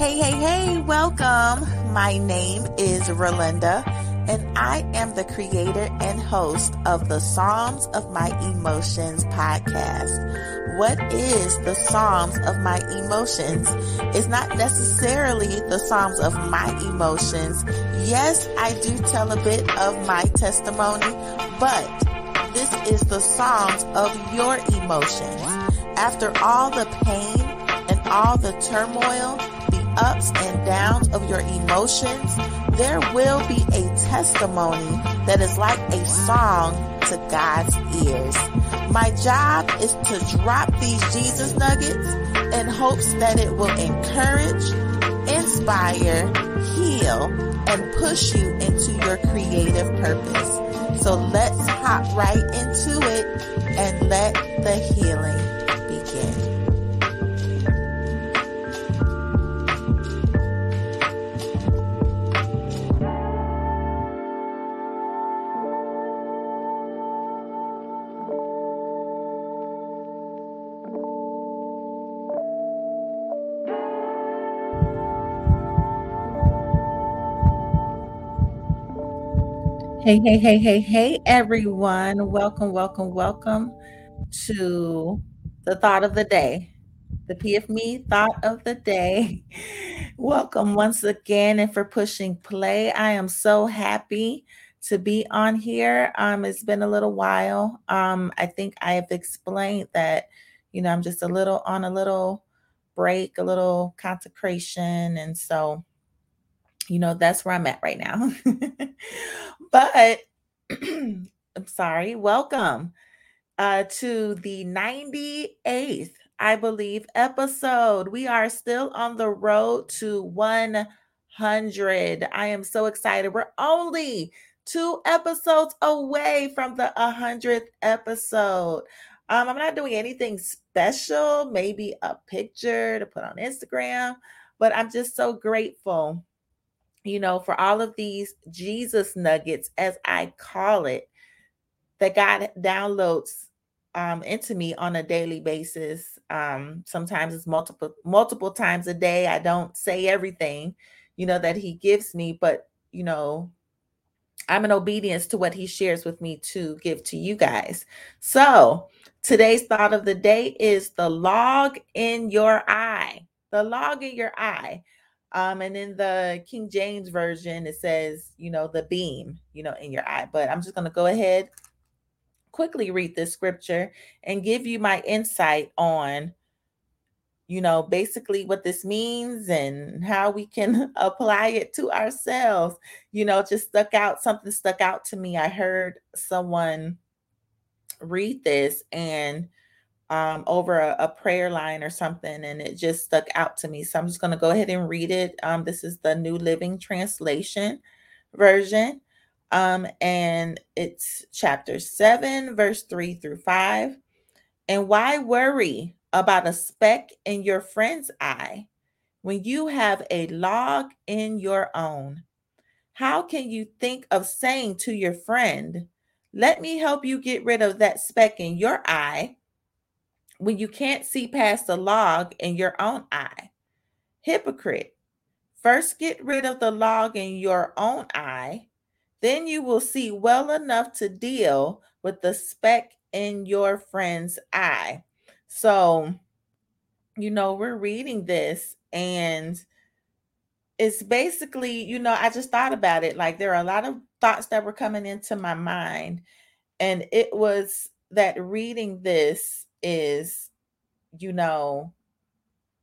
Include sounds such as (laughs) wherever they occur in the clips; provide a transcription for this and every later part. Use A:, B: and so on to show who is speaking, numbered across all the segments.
A: Hey, hey, hey, welcome. My name is Ralinda, and I am the creator and host of the Psalms of My Emotions podcast. What is the Psalms of My Emotions? It's not necessarily the Psalms of my emotions. Yes, I do tell a bit of my testimony, but this is the Psalms of your emotions. After all the pain and all the turmoil, ups and downs of your emotions, there will be a testimony that is like a song to God's ears. My job is to drop these Jesus nuggets in hopes that it will encourage, inspire, heal, and push you into your creative purpose. So let's hop right into it and let the healing Hey, hey, hey, hey, hey, everyone. Welcome, welcome, welcome to the thought of the day, the PF Me thought of the day. (laughs) Welcome once again and for pushing play. I am so happy to be on here. Um, it's been a little while. Um, I think I have explained that, you know, I'm just a little on a little break, a little consecration. And so you know, that's where I'm at right now. (laughs) but (clears throat) I'm sorry, welcome uh, to the 98th, I believe, episode. We are still on the road to 100. I am so excited. We're only two episodes away from the 100th episode. Um, I'm not doing anything special, maybe a picture to put on Instagram, but I'm just so grateful you know, for all of these Jesus nuggets, as I call it, that God downloads um, into me on a daily basis. Um, sometimes it's multiple multiple times a day. I don't say everything, you know, that He gives me, but you know, I'm in obedience to what He shares with me to give to you guys. So today's thought of the day is the log in your eye. The log in your eye. Um, and in the King James version, it says, you know, the beam, you know, in your eye. But I'm just going to go ahead, quickly read this scripture and give you my insight on, you know, basically what this means and how we can (laughs) apply it to ourselves. You know, just stuck out, something stuck out to me. I heard someone read this and um, over a, a, prayer line or something, and it just stuck out to me. So I'm just going to go ahead and read it. Um, this is the New Living Translation version, um, and it's chapter 7, verse 3 through 5. And why worry about a speck in your friend's eye when you have a log in your own? How can you think of saying to your friend, Let me help you get rid of that speck in your eye? When you can't see past the log in your own eye. Hypocrite, first get rid of the log in your own eye, then you will see well enough to deal with the speck in your friend's eye. So, you know, we're reading this and it's basically, you know, I just thought about it. Like there are a lot of thoughts that were coming into my mind. And it was that reading this is, you know,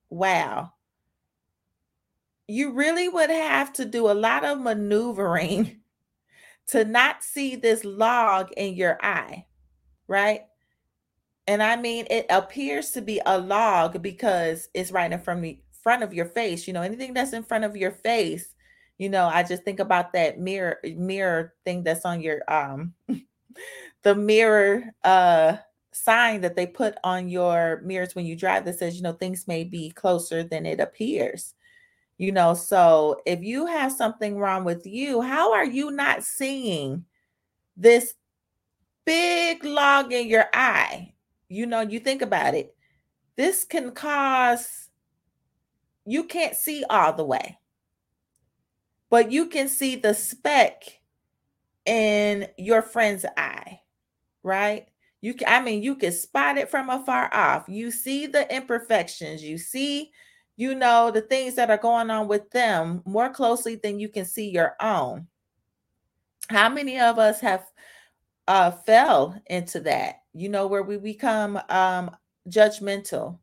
A: wow. You really would have to do a lot of maneuvering (laughs) to not see this log in your eye, right? And I mean, it appears to be a log because it's right in front of, me, front of your face. You know, anything that's in front of your face, you know, I just think about that mirror mirror thing that's on your um (laughs) the mirror uh sign that they put on your mirrors when you drive that says, you know, things may be closer than it appears. You know, so if you have something wrong with you, how are you not seeing this big log in your eye? You know, you think about it. This can cause you can't see all the way, but you can see the speck in your friend's eye, right? You can, I mean, you can spot it from afar off. You see the imperfections, you see, you know, the things that are going on with them more closely than you can see your own. How many of us have uh fell into that, you know, where we become um judgmental,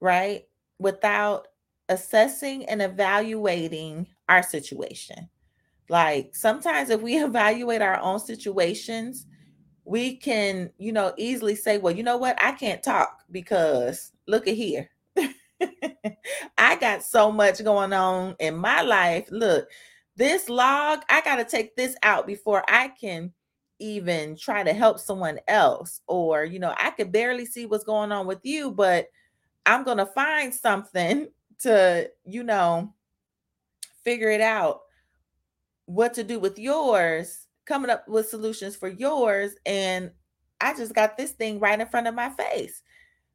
A: right? Without assessing and evaluating our situation. Like sometimes if we (laughs) evaluate our own situations, we can, you know, easily say, well, you know what? I can't talk because look at here. (laughs) I got so much going on in my life. Look, this log, I got to take this out before I can even try to help someone else. Or, you know, I could barely see what's going on with you, but I'm going to find something (laughs) to, you know, figure it out what to do with yours, coming up with solutions for yours. And I just got this thing right in front of my face.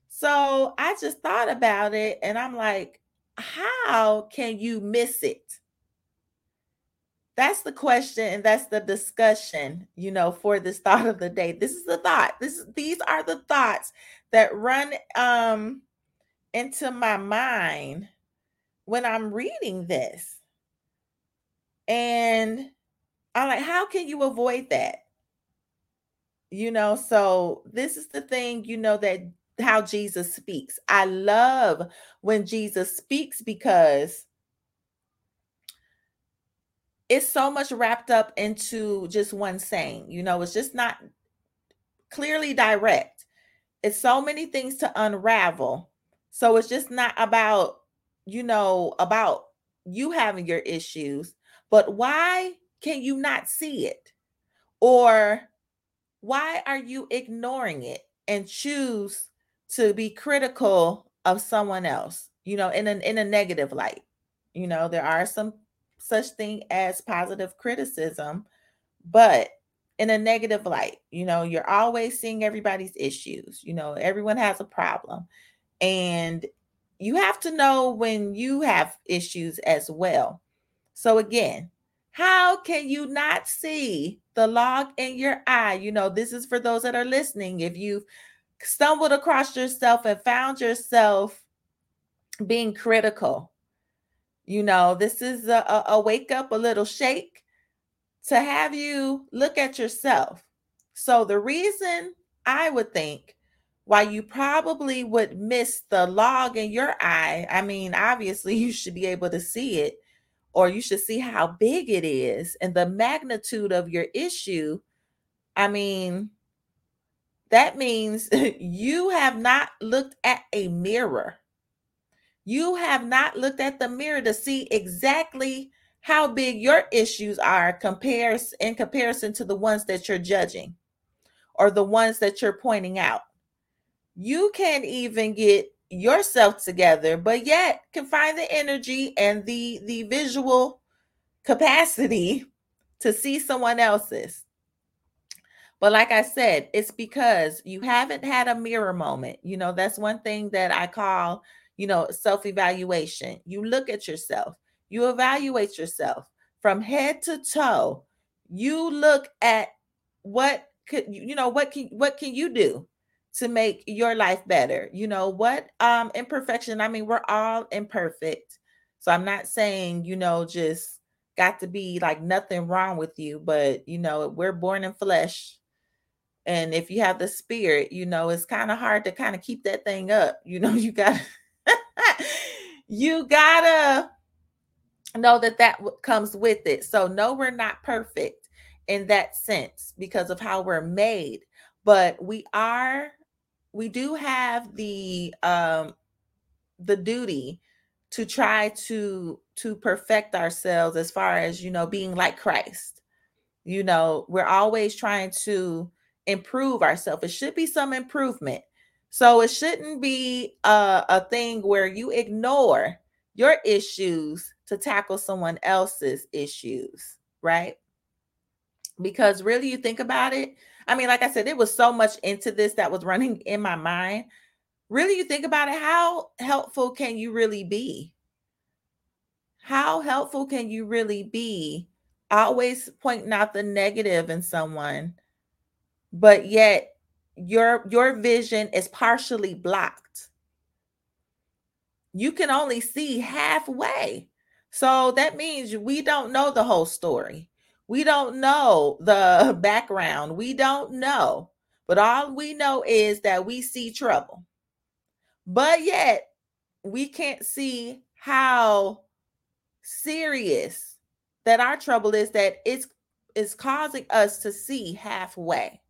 A: So I just thought about it and I'm like, how can you miss it? That's the question and that's the discussion, you know, for this (laughs) thought of the day. This is the thought. This these are the thoughts that run um into my mind when I'm reading this. And I'm like, how can you avoid that? You know, so this is the thing, you know, that how Jesus speaks. I love when Jesus speaks because it's so much wrapped up into just one saying. You know, it's just not clearly direct. It's so many things to unravel. So it's just not about, you know, about you having your issues. But why can you not see it? Or why are you ignoring it and choose to be critical of someone else, you know, in a, in a negative light? You know, there are some such thing as positive criticism, but in a negative light, you know, you're always seeing everybody's issues. You know, everyone has a problem. And you have to know when you have issues as well. So again, how can you not see the log in your eye? You know, this is for those that are listening. If you've stumbled across yourself and found yourself being critical, you know, this is a, a wake up, a little shake to have you look at yourself. So, the reason I would think why you probably would miss the log in your eye, I mean, obviously, (laughs) you should be able to see it or you should see how big it is and the magnitude of your issue. I mean, that means (laughs) you have not looked at a mirror. You have not looked at the mirror to see exactly how big your issues are compares in comparison to the ones that you're judging or the ones that you're pointing out. You can't even get yourself together but yet can find the energy and the the visual capacity (laughs) to see someone else's. But like i said it's because you haven't had a mirror moment. You know that's one thing that i call you know self evaluation you look at yourself. You evaluate yourself. From head to toe you look at what could you know what can what can you do to make your life better. You know, what um imperfection, I mean, we're all imperfect. So I'm not saying, you know, just got to be like nothing wrong with you, but you know, we're born in flesh. And if you have the spirit, you know, it's kind of hard to kind of keep that thing up. (laughs) You know, you got you gotta know that that comes with it. So no, we're not perfect in that sense because of how we're made, but we are we do have the um the duty to try to to perfect ourselves as far as you know being like Christ. You know, we're always trying to improve ourselves. It should be some improvement. So it shouldn't be a, a thing where you ignore your issues to tackle someone else's issues, right? Because really, you think about it, I mean, like I said, there was so much into this that was running in my mind. really you think about it, how helpful can you really be? How helpful can you really be? Always pointing out the negative in someone, but yet your your vision is partially blocked. You can only see halfway. So that means we don't know the whole story. We don't know the (laughs) background. We don't know. But all we know is that we see trouble. But yet, we can't see how serious that our trouble is that it's it's causing us to see halfway.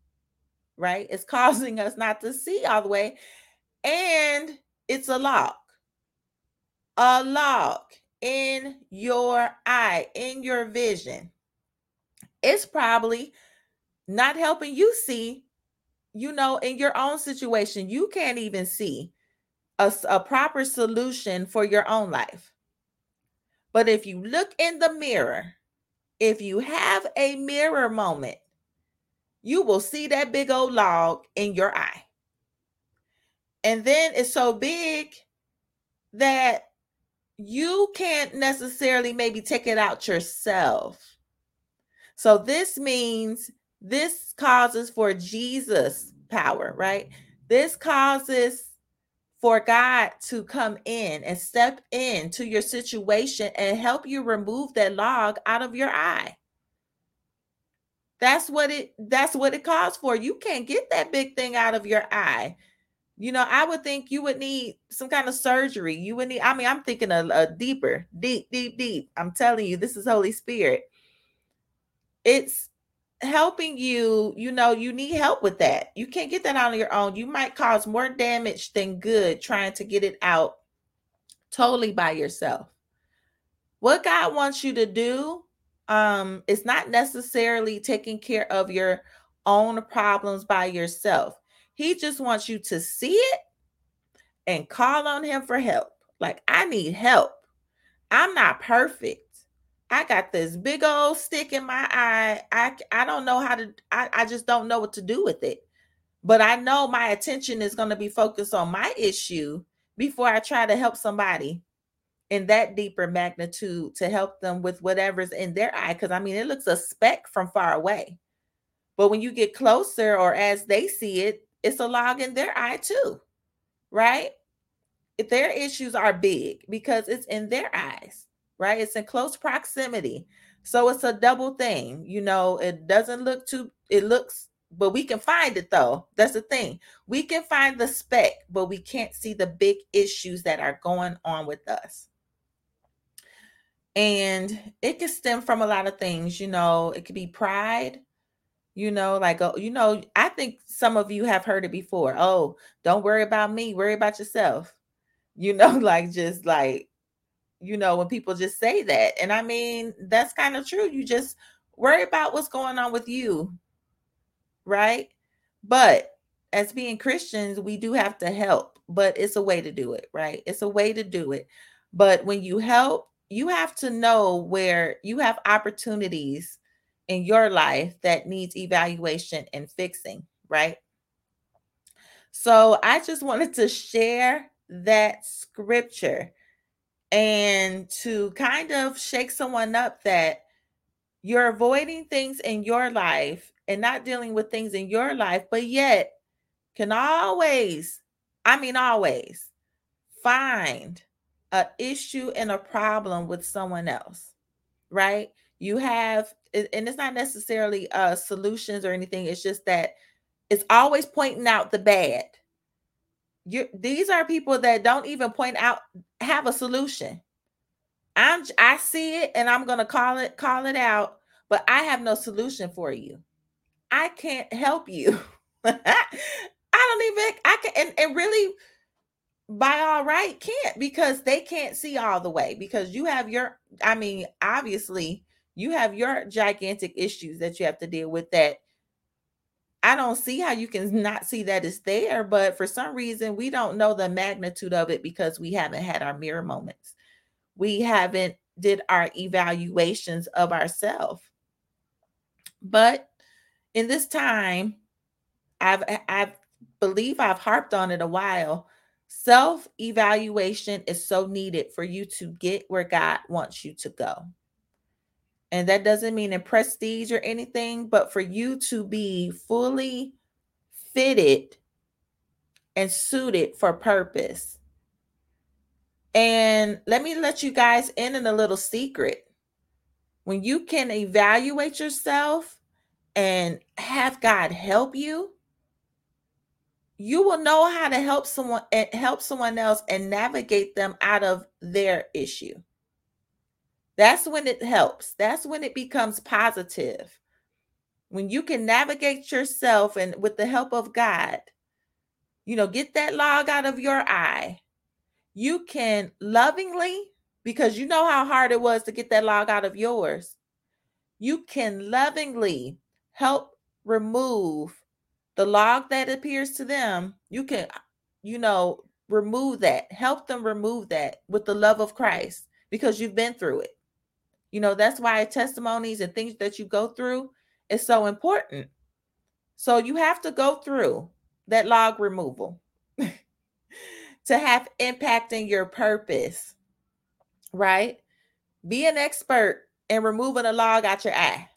A: Right? It's (laughs) causing us not to see all the way and it's a lock. A lock in your eye, in your vision. It's probably not helping you see, you know, in your own situation. You can't even see a, a proper solution for your own life. But if you look in the mirror, if you have a mirror moment, you will see that big old log in your eye. And then it's so big that you can't necessarily maybe take it out yourself. So this means this causes for Jesus power, right? This causes for God to come in and step into your situation and help you remove that log out of your eye. That's what it that's what it calls for. You can't get that big thing out of your eye. You know, I would think you would need some kind of surgery. You would need, I mean, I'm thinking a, a deeper, deep, deep, deep. I'm telling you, this is Holy Spirit. It's helping you, you know, you need help with that. You can't get that on your own. You might cause more damage than good trying to get it out totally by yourself. What God wants you to do um is not necessarily taking care of your own problems by yourself. He just wants you to see it and call on him for help. Like, I need help. I'm not perfect. I got this big old stick in my eye. I I don't know how to I, I just don't know what to do with it. But I know my attention is going to be focused on my issue before I try to help somebody in that deeper magnitude to help them with whatever's in their eye. Because I mean, it looks a speck from far away. But when you get closer or as they see it, it's a log in their eye too, right? If their issues are big because it's in their eyes, right? It's in close proximity. So it's a double thing. You know, it doesn't look too, it looks, but we can find it though. That's the thing. We can find the speck, but we can't see the big issues that are going on with us. And it can stem from a lot of things, you know, it could be pride, you know, like, oh, you know, I think some of you have heard it before. Oh, don't worry about me, worry about yourself. You know, (laughs) like just like, you know, when people just say that. And I mean, that's kind of true. You just worry about what's going on with you. Right. But as being Christians, we do have to help, but it's a way to do it. Right. It's a way to do it. But when you help, you have to know where you have opportunities in your life that needs evaluation and fixing, right? So I just wanted to share that scripture and to kind of shake someone up that you're avoiding things in your life and not dealing with things in your life, but yet can always, I mean, always find a issue and a problem with someone else, right? You have and it's not necessarily uh solutions or anything it's just that it's always pointing out the bad you these are people that don't even point out have a solution. I'm i see it and i'm gonna call it call it out but i have no solution for you. I can't help you. (laughs) I don't even i can and, and really by all right can't because they can't see all the way because you have your i mean obviously you have your gigantic issues that you have to deal with that I don't see how you can not see that it's there, but for some reason we don't know the magnitude of it because we haven't had our mirror moments. We haven't did our evaluations of ourselves. But in this time, I've I believe I've harped on it a while. Self evaluation is so needed for you to get where God wants you to go. And that doesn't mean in prestige or anything, but for you to be fully fitted and suited for purpose. And let me let you guys in in a little secret. When you can evaluate yourself and have God help you, you will know how to help someone eh, help someone else and navigate them out of their issue. That's when it helps. That's when it becomes positive. When you can navigate yourself and with the help of God, you know, get that log out of your eye. You can lovingly, because you know how hard it was to get that log out of yours, you can lovingly help remove the log that appears to them, you can, you know, remove that, help them remove that with the love of Christ because you've been through it. You know, that's why testimonies and things that you go through is so important. So you have to go through that log removal (laughs) to have impact in your purpose, right? Be an expert in removing a log out your eye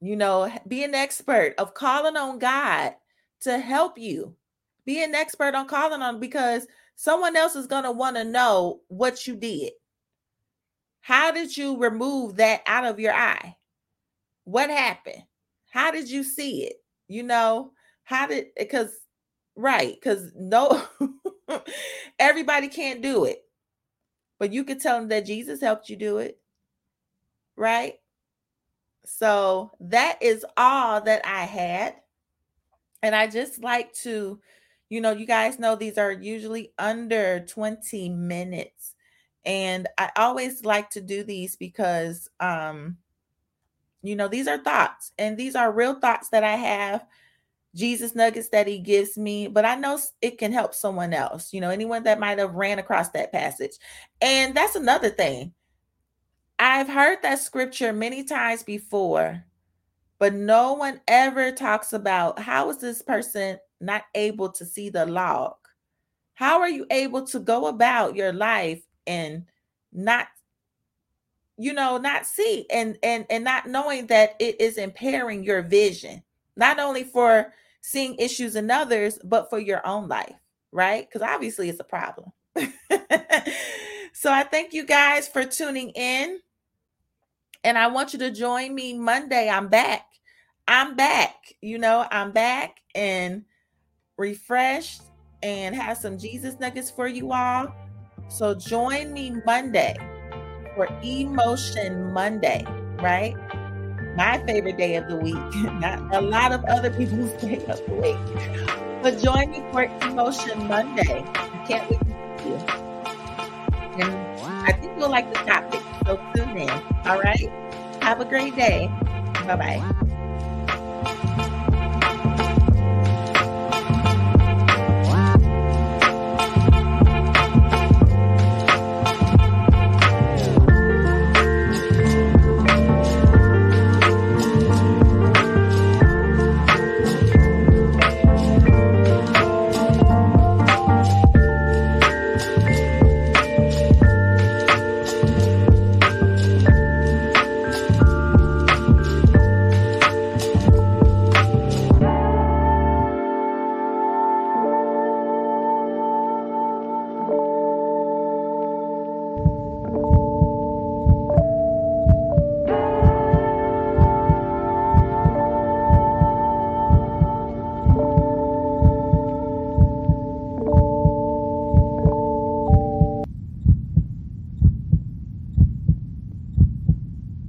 A: you know, be an expert of calling on God to help you. Be an expert on calling on because someone else is going to want to know what you did. How did you remove that out of your eye? What happened? How did you see it? You know, how did because right, because no (laughs) everybody can't do it. But you could tell them that Jesus helped you do it. Right? So that is all that I had. And I just like to, you know, you guys know these are usually under 20 minutes. And I always like to do these because um you know, these are thoughts and these are real thoughts that I have. Jesus nuggets that he gives me, but I know it can help someone else, you know, anyone that might have ran across that passage. And that's another thing. I've heard that scripture many times before, but no one ever talks about how is this person not able to see the log? How are you able to go about your life and not you know not see and and and not knowing that it is impairing your vision not only for seeing issues in others but for your own life right because obviously it's a problem (laughs) so i thank you guys for tuning in and I want you to join me Monday. I'm back. I'm back. You know, I'm back and refreshed and have some Jesus nuggets for you all. So join me Monday for Emotion Monday, right? My favorite day of the week, (laughs) not a lot of other people's (laughs) day of the week. But join me for Emotion Monday. I can't wait to see you. And I think you'll like the topic. So tune in. All right. Have a great day. Bye bye.